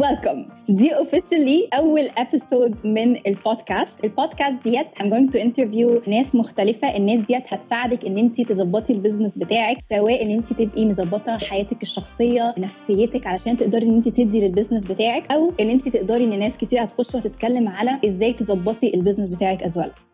Welcome دي officially أول episode من البودكاست. البودكاست ديت I'm going to interview ناس مختلفة. الناس ديت هتساعدك إن انت تظبطي ال business بتاعك سواء إن انت تبقي مظبطة حياتك الشخصية نفسيتك علشان تقدري إن انت تدي لل business بتاعك أو إن انت تقدري إن ناس كتير هتخش وتتكلم على إزاي تظبطي ال business بتاعك as well.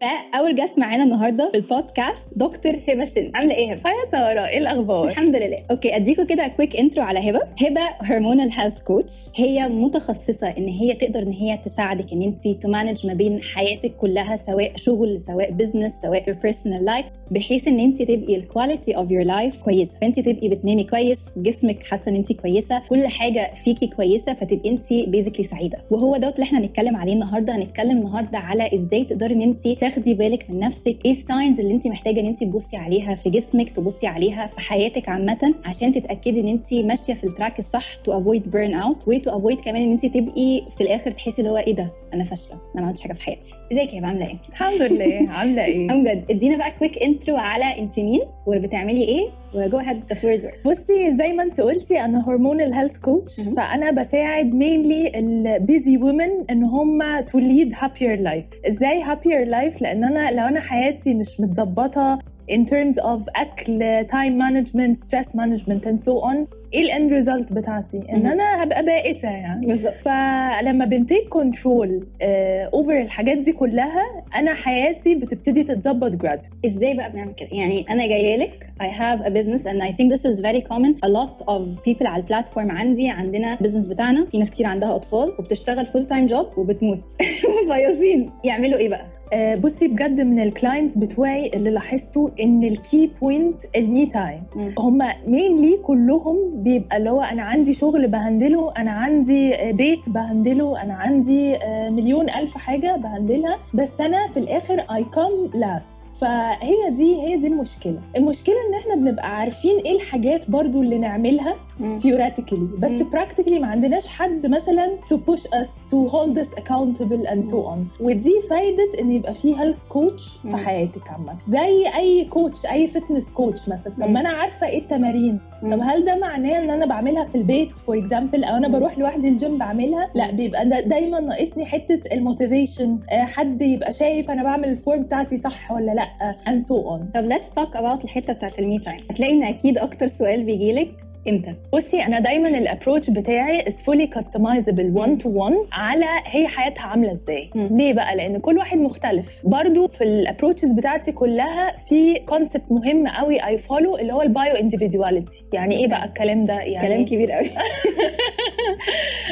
فأول guest معانا النهارده في البودكاست دكتور هبة شندي عاملة إيه هبة؟ يا سارة إيه الأخبار؟ الحمد لله. Okay أديكوا كده quick intro على هبة. هبة hormonal health coach هي متخصصة إن هي تقدر إن هي تساعدك إن انت ت manage ما بين حياتك كلها سواء شغل سواء business سواء personal life بحيث إن انت تبقي ال quality of your life كويسة. فانت تبقي بتنامي كويس جسمك حاسة إن انت كويسة كل حاجة فيكي كويسة فتبقي انت basically سعيدة. وهو دوت اللي إحنا هنتكلم عليه النهارده. هنتكلم النهارده على إزاي تقدري إن انت تاخدي بالك من نفسك. إيه ال signs اللي انت محتاجة ان انت تبصي عليها في جسمك تبصي عليها في حياتك عامة عشان تتأكدي ان انت ماشية في ال track الصح to avoid burn out و to avoid كمان ان انت تبقي في الآخر تحسي اللي هو إيه ده أنا فاشلة أنا ما عملتش حاجة في حياتي. ازيك يا عاملة إيه؟ الحمد لله عاملة إيه؟ امجد ادينا بقى quick intro على انت مين وبتعملي إيه؟ و go ahead بصي زي ما انت قلتي أنا hormonal health coach. فأنا بساعد mainly ال busy women إن هم to lead happier life إزاي happier life لأن أنا لو أنا حياتي مش متظبطة in terms of أكل time management stress management and so on إيه ال end result بتاعتي؟ إن. أنا هبقى بائسة يعني. بالظبط. فلما بن take control over الحاجات دي كلها أنا حياتي بتبتدي تتظبط gradually إزاي بقى بنعمل كده؟ يعني أنا جاية لك I have a business and I think this is very common. A lot of people على ال platform عندي عندنا business بتاعنا. في ناس كتير عندها أطفال وبتشتغل full time job وبتموت. مفيصين. يعملوا إيه بقى؟ آه، بصي بجد من ال clients بتوعي اللي لاحظته إن ال key point ال me time. هم mainly كلهم بيبقى اللي هو أنا عندي شغل ب handle ه أنا عندي آه، بيت ب handle ه أنا عندي آه، مليون ألف حاجة ب handle ها بس أنا في الآخر I come last فهي دي هي دي المشكلة. المشكلة إن إحنا بنبقى عارفين إيه الحاجات برضو اللي نعملها theoretically. بس practically ما عندناش حد مثلا to push us to hold us accountable and so on. ودي فايدة إن يبقى في health coach مم. في حياتك عامة. زي أي coach أي fitness coach مثلا. طب. ما أنا عارفة إيه التمارين. طب هل ده معناه إن أنا بعملها في البيت؟ for example أو أنا. بروح لوحدي الجيم بعملها؟ لا بيبقى دا دايما ناقصني حتة ال motivation حد يبقى شايف أنا بعمل ال form بتاعتي صح ولا لا؟ And so on. طب let's talk about الحتة بتاعت ال me time هتلاقي إن أكيد أكتر سؤال بيجيلك إمتى؟ بصي أنا دايما ال approach بتاعي is fully customizable one to one على هي حياتها عاملة إزاي. ليه بقى؟ لأن كل واحد مختلف. برضو في ال approaches بتاعتي كلها في concept مهم قوي I follow اللي هو ال bio individuality. يعني إيه بقى الكلام ده؟ يعني كلام كبير قوي.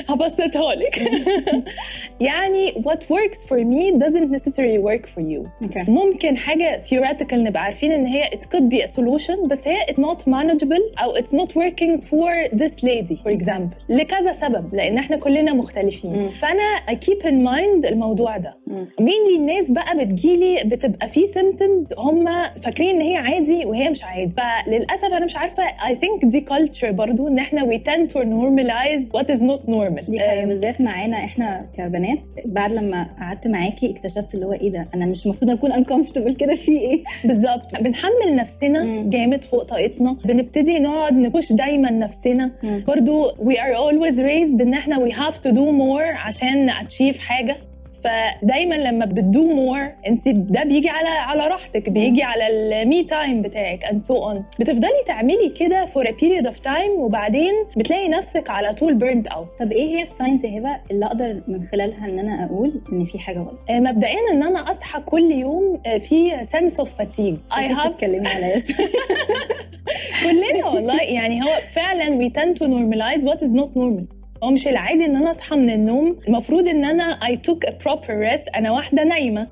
هبسطها لك يعني what works for me doesn't necessarily work for you. okay ممكن حاجة theoretical نبقى عارفين إن هي it could be a solution بس هي it's not manageable أو it's not working for this lady for example لكذا سبب لأن إحنا كلنا مختلفين. مم. فأنا I keep in mind الموضوع ده. mainly الناس بقى بتجيلي بتبقى في symptoms هم فاكرين إن هي عادي وهي مش عادي. فللأسف أنا مش عارفة I think دي culture برضو إن إحنا we tend to normalize what is not normal. دي حقيقة آم، بالذات معانا إحنا كبنات. بعد لما قعدت معاكي اكتشفت اللي هو إيه ده؟ أنا مش المفروض أكون uncomfortable كده في إيه؟ بالظبط. بنحمل نفسنا مم. جامد فوق طاقتنا. بنبتدي نقعد نبوش دايما نفسنا مم. برضو we are always raised ان إحنا we have to do more عشان achieve حاجة فدايما لما بتدو مور انت ده بيجي على على راحتك بيجي على المي تايم بتاعك and so on. بتفضلي تعملي كده for a period of time وبعدين بتلاقي نفسك على طول burned out. طب إيه هي الساينز يا هبة اللي أقدر من خلالها إن أنا أقول إن في حاجة غلط؟ آه، مبدئيا إن أنا أصحى كل يوم آه، في of fatigue. I ساكت have تتكلمي عليا. كلنا والله. يعني هو فعلا we tend to normalize what is not normal. هو مش العادي إن أنا أصحى من النوم. المفروض إن أنا I took a proper rest. أنا واحدة نايمة.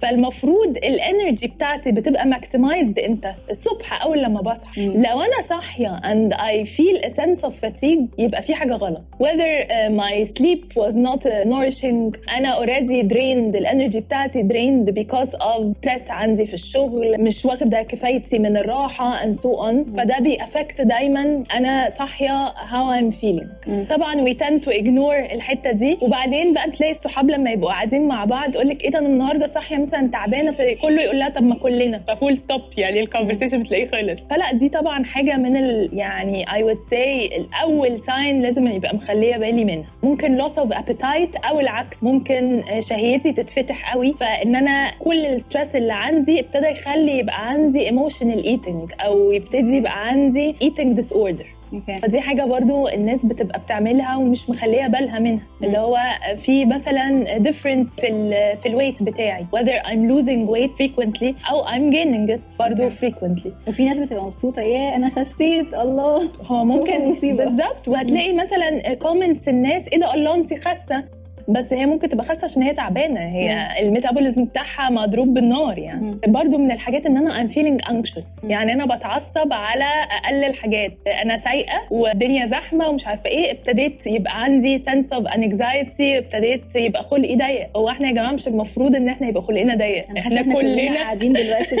فالمفروض ال energy بتاعتي بتبقى maximized إمتى؟ الصبح اول لما بصحى. لو أنا صاحية and I feel a sense of fatigue يبقى في حاجة غلط whether uh, my sleep was not uh, nourishing أنا already drained ال energy بتاعتي drained because of stress عندي في الشغل مش واخدة كفايتي من الراحة and so on فده بي affect دايما أنا صاحية how I'm feeling. طبعا we tend to ignore الحتة دي وبعدين بقى تلاقي الصحاب لما يبقوا قاعدين مع بعض يقول لك إيه ده أنا النهارده صاحية مثلا تعبانة فكله يقول لها طب ما كلنا. ف full stop يعني ال conversation بتلاقيه خلص. فلا دي طبعا حاجة من ال يعني I would say الأول sign لازم يبقى مخلية بالي منها. ممكن loss of appetite أو العكس. ممكن شهيتي تتفتح قوي. فإن أنا كل ال stress اللي عندي ابتدى يخلي يبقى عندي emotional eating أو يبتدي يبقى عندي eating disorder okay فدي حاجة برضو الناس بتبقى بتعملها ومش مخلية بالها منها. مم. اللي هو في مثلا difference في ال في ال weight بتاعي. Whether I'm losing weight frequently أو I'm gaining it برضو Okay. frequently. وفي ناس بتبقى مبسوطة يا أنا خسيت الله. هو ممكن مصيبة. بالظبط. وهتلاقي مثلا comments الناس إيه ده الله انت خاسه بس هي ممكن تبقى خاسه عشان هي تعبانة هي ال metabolism بتاعها مضروب بالنار يعني مم. برضو من الحاجات إن أنا feeling anxious مم. يعني أنا بتعصب على أقل الحاجات أنا سايقة والدنيا زحمة ومش عارفة إيه ابتديت يبقى عندي sense of anxiety ابتديت يبقى خلقي ضيق هو إحنا يا جماعة مش المفروض إن إحنا يبقى خلقنا ضيق أنا حاسة إحنا كلنا قاعدين دلوقتي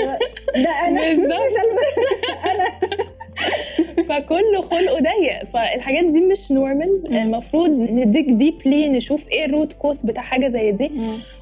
ده أنا بالظبط. سلمى. فكله خلقه ضيق فالحاجات دي مش normal. المفروض ن dig deeply نشوف إيه ال root cause بتاع حاجة زي دي.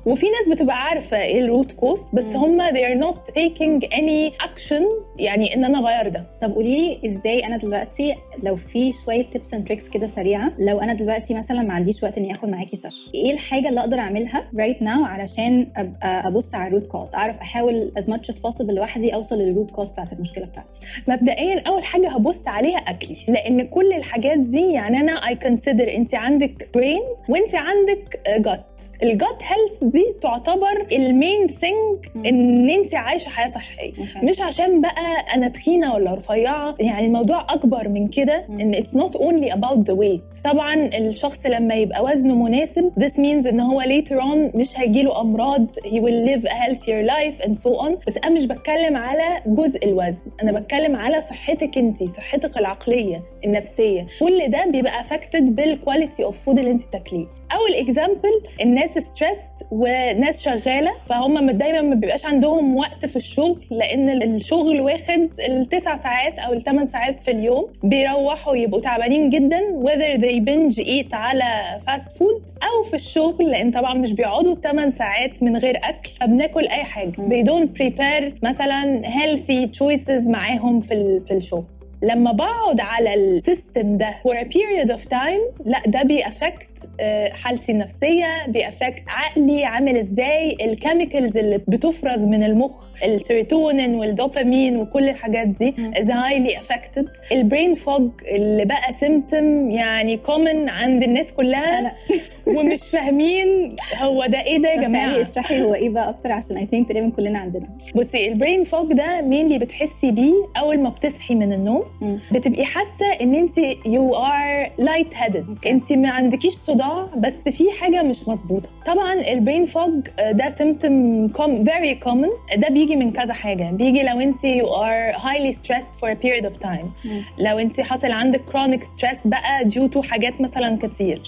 وفي ناس بتبقى عارفة إيه ال root cause بس. هم they are not taking any action يعني إن أنا أغير ده طب قولي لي إزاي أنا دلوقتي لو في شوية tips and tricks كده سريعة لو أنا دلوقتي مثلا ما عنديش وقت إني آخد معاكي session إيه الحاجة اللي أقدر أعملها رايت right ناو علشان ابقى أبص على ال root cause أعرف أحاول as much as possible لوحدي أوصل لل root cause بتاعت المشكلة بتاعتي مبدئيا أول حاجة هبص عليها اكلي لأن كل الحاجات دي يعني أنا I consider انت عندك brain وانت عندك gut ال gut health دي تعتبر ال main thing. إن انت عايشة حياة صحية. مش عشان بقى أنا تخينة ولا رفيعة يعني الموضوع أكبر من كده. إن it's not only about the weight طبعا الشخص لما يبقى وزنه مناسب this means إن هو later on مش هيجيله أمراض he will live a healthier life and so on بس أنا مش بتكلم على جزء الوزن أنا. بتكلم على صحتك انت صحتك العقلية النفسية كل ده بيبقى affected بال quality of food اللي انت بتاكليه أول example الناس stressed وناس شغالة فهم دايما ما بيبقاش عندهم وقت في الشغل لأن الشغل واخد التسع ساعات أو الثمان ساعات في اليوم بيروحوا يبقوا تعبانين جدا whether they binge eat على fast food أو في الشغل لأن طبعا مش بيقعدوا 8 ساعات من غير أكل فبناكل أي حاجة. They don't prepare مثلا healthy choices معاهم في في الشغل. لما بقعد على ال system ده for a period of time لا ده بي affect آه، حالتي النفسية بي affect عقلي عامل إزاي ال chemicals اللي بتفرز من المخ السيروتونين والدوبامين وكل الحاجات دي is highly affected. ال brain fog اللي بقى symptom يعني common عند الناس كلها ومش فاهمين هو ده إيه ده يا جماعة؟ اشرحي هو إيه بقى أكتر عشان I think تقريبا كلنا عندنا. بصي ال brain fog ده مين اللي بتحسي بيه أول ما بتصحي من النوم بتبقي حاسة إن انت you are light headed. انت ما عندكيش صداع بس في حاجة مش مظبوطة. طبعا ال brain fog ده symptom very common ده بيجي من كذا حاجة. بيجي لو انت you are highly stressed for a period of time. لو انت حاصل عندك chronic stress بقى due to حاجات مثلا كتير.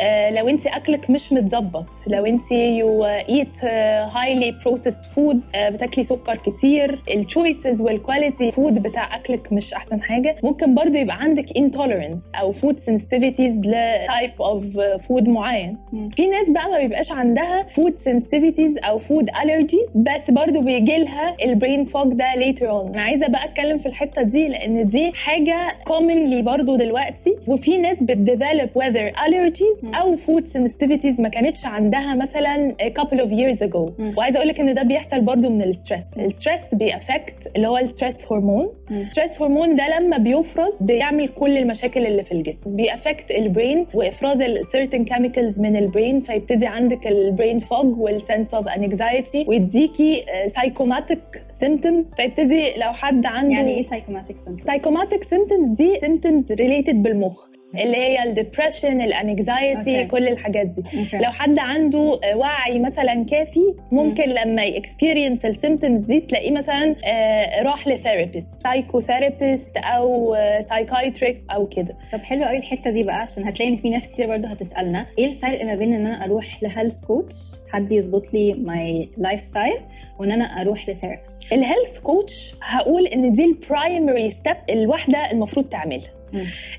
آه، لو انت اكلك مش متظبط لو انت you eat highly processed food بتاكلي سكر كتير ال choices وال quality food بتاع اكلك مش احسن حاجة ممكن برضو يبقى عندك intolerance أو food sensitivities ل type of food معين مم. في ناس بقى ما بيبقاش عندها food sensitivities أو food allergies بس برضو بيجي لها ال brain fog ده later on أنا عايزة بقى اتكلم في الحتة دي لأن دي حاجة commonly برضو دلوقتي وفي ناس بت develop whether allergies مم. أو food sensitivities ما كانتش عندها مثلا a couple of years ago. مم. وعايزة أقول لك إن ده بيحصل برضو من ال stress ال stress بي affect اللي هو ال stress هرمون. ال stress هرمون ده لما بيفرز بيعمل كل المشاكل اللي في الجسم. بي affect ال brain وإفراز ال certain chemicals من ال brain فيبتدي عندك ال brain fog وال sense of anxiety ويديكي psychosomatic symptoms فيبتدي لو حد عنده يعني إيه psychosomatic symptom psychosomatic symptoms دي symptoms related بالمخ. اللي هي ال depression ال anxiety okay. كل الحاجات دي. okay. لو حد عنده آه، وعي مثلا كافي ممكن لما ي experience ال symptoms دي تلاقيه مثلا آه، راح ل therapist psychotherapist أو psychiatric أو كده. طب حلو قوي الحتة دي بقى عشان هتلاقي إن في ناس كتير برضه هتسألنا إيه الفرق ما بين إن أنا أروح ل health coach حد يظبط لي my lifestyle وإن أنا أروح ل therapist ال health coach هقول إن دي ال primary step الواحده المفروض تعملها.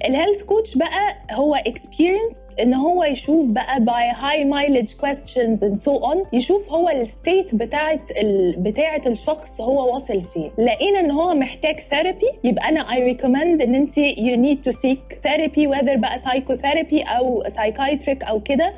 ال health coach بقى هو experience إن هو يشوف بقى by high mileage questions and so on يشوف هو ال state بتاعت ال... بتاعت الشخص هو واصل فين لقينا إن هو محتاج therapy يبقى أنا I recommend إن أنت you need to seek therapy whether بقى psychotherapy أو psychiatric أو كده.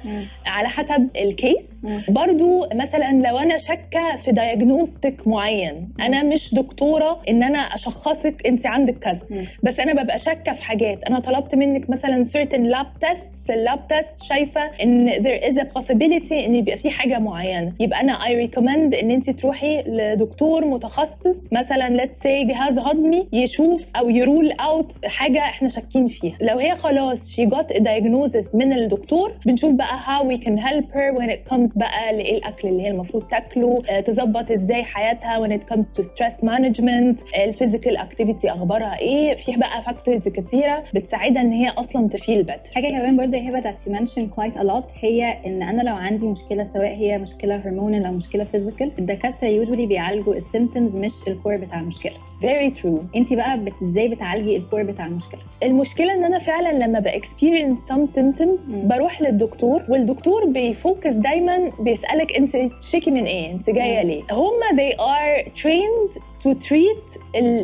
على حسب ال case. برضو مثلا لو أنا شاكة في diagnostic معين أنا مش دكتورة إن أنا أشخصك أنت عندك كذا. بس أنا ببقى شاكة في حاجات. أنا طلبت منك مثلا certain lab tests. ال lab test شايفة إن there is a possibility إن يبقى في حاجة معينة. يبقى أنا I recommend إن انت تروحي لدكتور متخصص. مثلا let's say جهاز هضمي يشوف أو ي rule out حاجة إحنا شاكين فيها. لو هي خلاص she got a diagnosis من الدكتور بنشوف بقى how we can help her when it comes بقى لإيه الأكل اللي هي المفروض تاكله آه، تظبط إزاي حياتها when it comes to stress management ال physical activity أخبارها إيه. في بقى factors كتيرة بتساعدها إن هي أصلا ت feel better. حاجة كمان برضه هي that you mentioned quite a lot هي إن أنا لو عندي مشكلة سواء هي مشكلة hormonal أو مشكلة physical الدكاترة usually بيعالجوا ال symptoms مش ال core بتاع المشكلة. Very true. انت بقى بت- إزاي بتعالجي ال core بتاع المشكلة؟ المشكلة إن أنا فعلا لما ب experience some symptoms مم. بروح للدكتور والدكتور بي focus دايما بيسألك أنت تشيكي من إيه؟ أنت جاية. ليه؟ هم they are trained to treat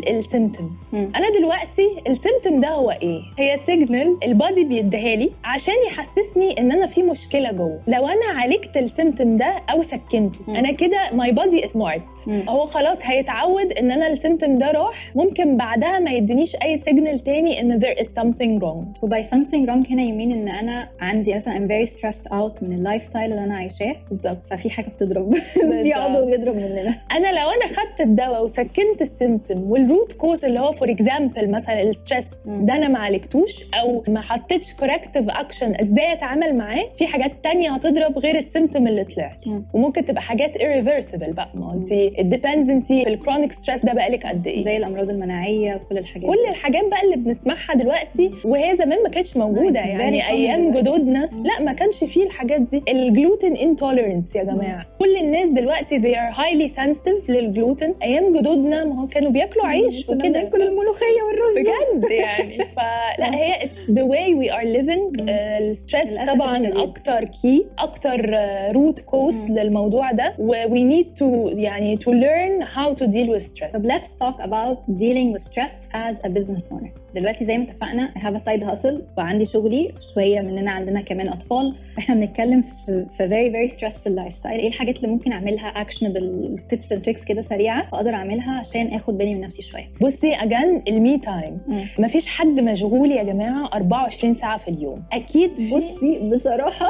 ال symptom. أنا دلوقتي ال symptom ده هو إيه؟ هي signal ال body بيديها لي عشان يحسسني إن أنا في مشكلة جوه. لو أنا عالجت ال symptom ده أو سكنته مم. أنا كده my body smart. هو خلاص هيتعود إن أنا ال symptom ده راح ممكن بعدها ما يدينيش أي signal تاني إن there is something wrong. و by something wrong هنا I mean إن أنا عندي مثلا I'm very stressed out من ال lifestyle اللي أنا عايشاه بالظبط. ففي حاجة بتضرب. في عضو بيضرب مننا. أنا لو أنا خدت الدواء وسكنت ال symptom وال root cause اللي هو for example مثلا ال stress. ده أنا ما عالجتوش أو ما حطيتش corrective action إزاي أتعامل معاه في حاجات تانية هتضرب غير ال symptom اللي طلعت مم. وممكن تبقى حاجات irreversible بقى ما انت it depends انت في ال chronic stress ده بقالك قد إيه زي الأمراض المناعية وكل الحاجات كل. الحاجات بقى اللي بنسمعها دلوقتي وهي زمان ما كانتش موجودة يعني أيام. جدودنا. لا ما كانش فيه الحاجات دي ال gluten intolerance يا جماعة كل الناس دلوقتي they are highly sensitive للجلوتين أيام جدودنا ما هو كانوا بياكلوا عيش وكده. بناكل الملوخية والرز. بجد يعني. فلا هي way we are living. مم. آه، ال stress طبعا الشديد. أكتر key أكتر root cause مم. للموضوع ده. و we need to يعني to learn how to deal with stress. طب let's talk about dealing with stress as a business owner. دلوقتي زي ما اتفقنا a side hustle وعندي شغلي شوية مننا عندنا كمان أطفال. إحنا بنتكلم في في very very stressful lifestyle. إيه الحاجات اللي ممكن أعملها؟ tips and tricks كده سريعة أقدر أعملها عشان آخد بالي من نفسي شوية. بصي again ال me time مفيش حد مشغول يا جماعة 24 ساعة في اليوم. أكيد بصي بصراحة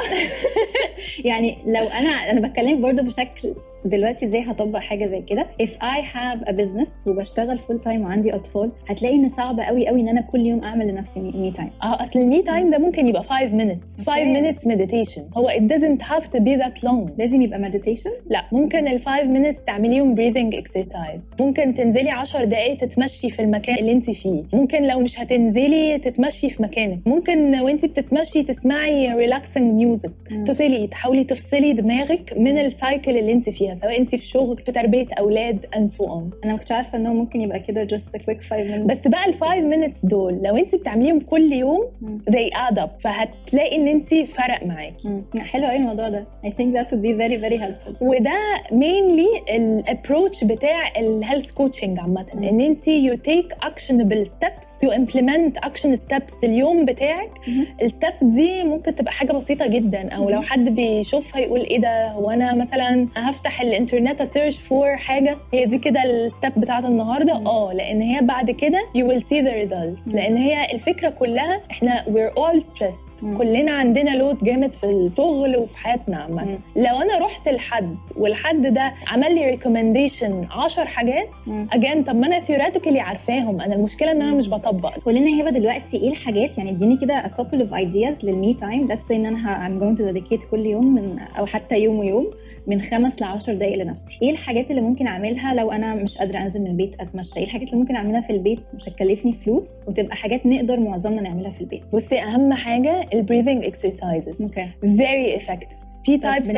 يعني لو أنا أنا بتكلم برضو بشكل دلوقتي إزاي هطبق حاجة زي كده. If I have a business وبشتغل full time وعندي أطفال هتلاقي إن صعب قوي قوي إن أنا كل يوم أعمل لنفسي me time آه أصل ال me time ده ممكن يبقى 5 minutes. 5 okay. minutes meditation. هو it doesn't have to be that long. لازم يبقى meditation لا ممكن ال 5 minutes تعمليهم breathing exercise. ممكن تنزلي 10 دقائق تتمشي في المكان اللي انت فيه. ممكن لو مش هتنزلي تتمشي في مكانك. ممكن وانت بتتمشي تسمعي relaxing music. تفصلي تحاولي تفصلي دماغك من ال cycle اللي انت فيها. سواء انت في شغل في تربية أولاد and so on أنا ما كنتش عارفة ان هو ممكن يبقى كده a quick five minutes بس بقى ال 5 minutes دول لو انت بتعمليهم كل يوم they add up فهتلاقي إن انت فرق معاكي. حلو قوي الموضوع ده I think that would be very very helpful وده mainly ال approach بتاع ال health coaching عامة. إن انت you take actionable steps you implement action steps اليوم بتاعك مم. ال step دي ممكن تبقى حاجة بسيطة جدا أو لو. حد بيشوفها يقول إيه ده هو أنا مثلا هفتح الانترنت أ search for حاجة هي دي كده ال step بتاعت النهارده. آه لأن هي بعد كده will see the results مم. لأن هي الفكرة كلها إحنا all stressed مم. كلنا عندنا load جامد في الشغل وفي حياتنا عامة. لو أنا رحت لحد والحد ده عمل لي recommendation 10 حاجات. again طب ما أنا theoretically عارفاهم. أنا المشكلة إن أنا. مش بطبق. قولنا يا هبه دلوقتي إيه الحاجات؟ يعني اديني كده couple of ideas لل me time say إن أنا I'm going to dedicate كل يوم من أو حتى يوم ويوم من خمس ل 10 دقائق لنفسي. إيه الحاجات اللي ممكن أعملها لو أنا مش قادرة أنزل من البيت أتمشى؟ إيه الحاجات اللي ممكن أعملها في البيت مش هتكلفني فلوس وتبقى حاجات نقدر معظمنا نعملها في البيت؟ بصي أهم حاجة ال breathing exercises okay very effective. في types؟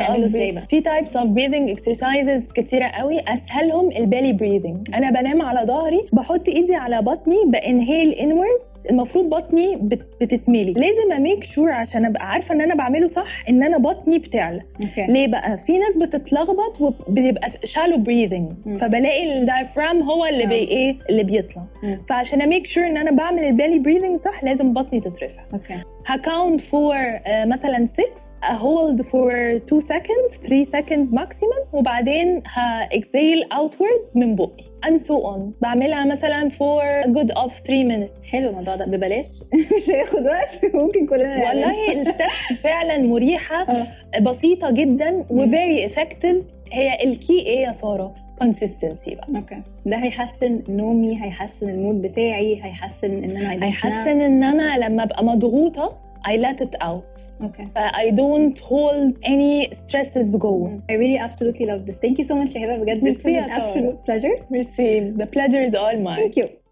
في types of breathing exercises كتيرة قوي. أسهلهم ال belly breathing أنا بنام على ظهري بحط إيدي على بطني ب inhale inwards المفروض بطني بت- بتتملي. لازم أ make sure عشان أبقى عارفة إن أنا بعمله صح إن أنا بطني بتعلى. okay ليه بقى؟ في ناس بتتلخبط وبيبقى shallow breathing. فبلاقي ال diaphragm هو اللي. بي إيه؟ اللي بيطلع. مم. فعشان أ make sure إن أنا بعمل ال belly breathing صح لازم بطني تترفع. okay ه count for مثلا 6 hold for 2 seconds 3 seconds maximum وبعدين ه exhale outwards من بقي and so on. بعملها مثلا for a good of 3 minutes. حلو الموضوع ده. ببلاش. مش هياخد وقت. ممكن كلنا. والله ال steps فعلا مريحة آه. بسيطة جدا و very effective هي ال key إيه يا سارة. Consistency بقى okay ده هيحسن نومي هيحسن ال mood بتاعي هيحسن ان أنا. هيحسن ان أنا لما ابقى مضغوطه I let it out okay ف I don't hold any stresses جوه I really absolutely love this. Thank you so much هبه بجد. This was an absolute pleasure. merci the pleasure is all mine Thank you.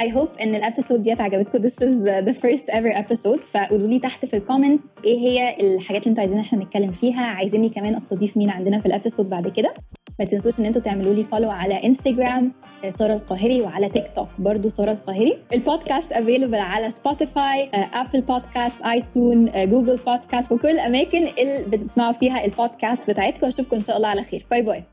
I hope إن ال episode ديت عجبتكم. This is the first ever episode. فقولوا لي تحت في ال comments إيه هي الحاجات اللي أنتوا عايزين إحنا نتكلم فيها. عايزيني كمان أستضيف مين عندنا في ال episode بعد كده. ما تنسوش إن أنتوا تعملوا لي follow على انستجرام آه، سارة القاهري وعلى تيك توك برضو سارة القاهري. البودكاست available على سبوتيفاي Apple Podcasts iTunes Google Podcasts وكل الأماكن اللي بتسمعوا فيها البودكاست بتاعتكم. أشوفكم إن شاء الله على خير. bye bye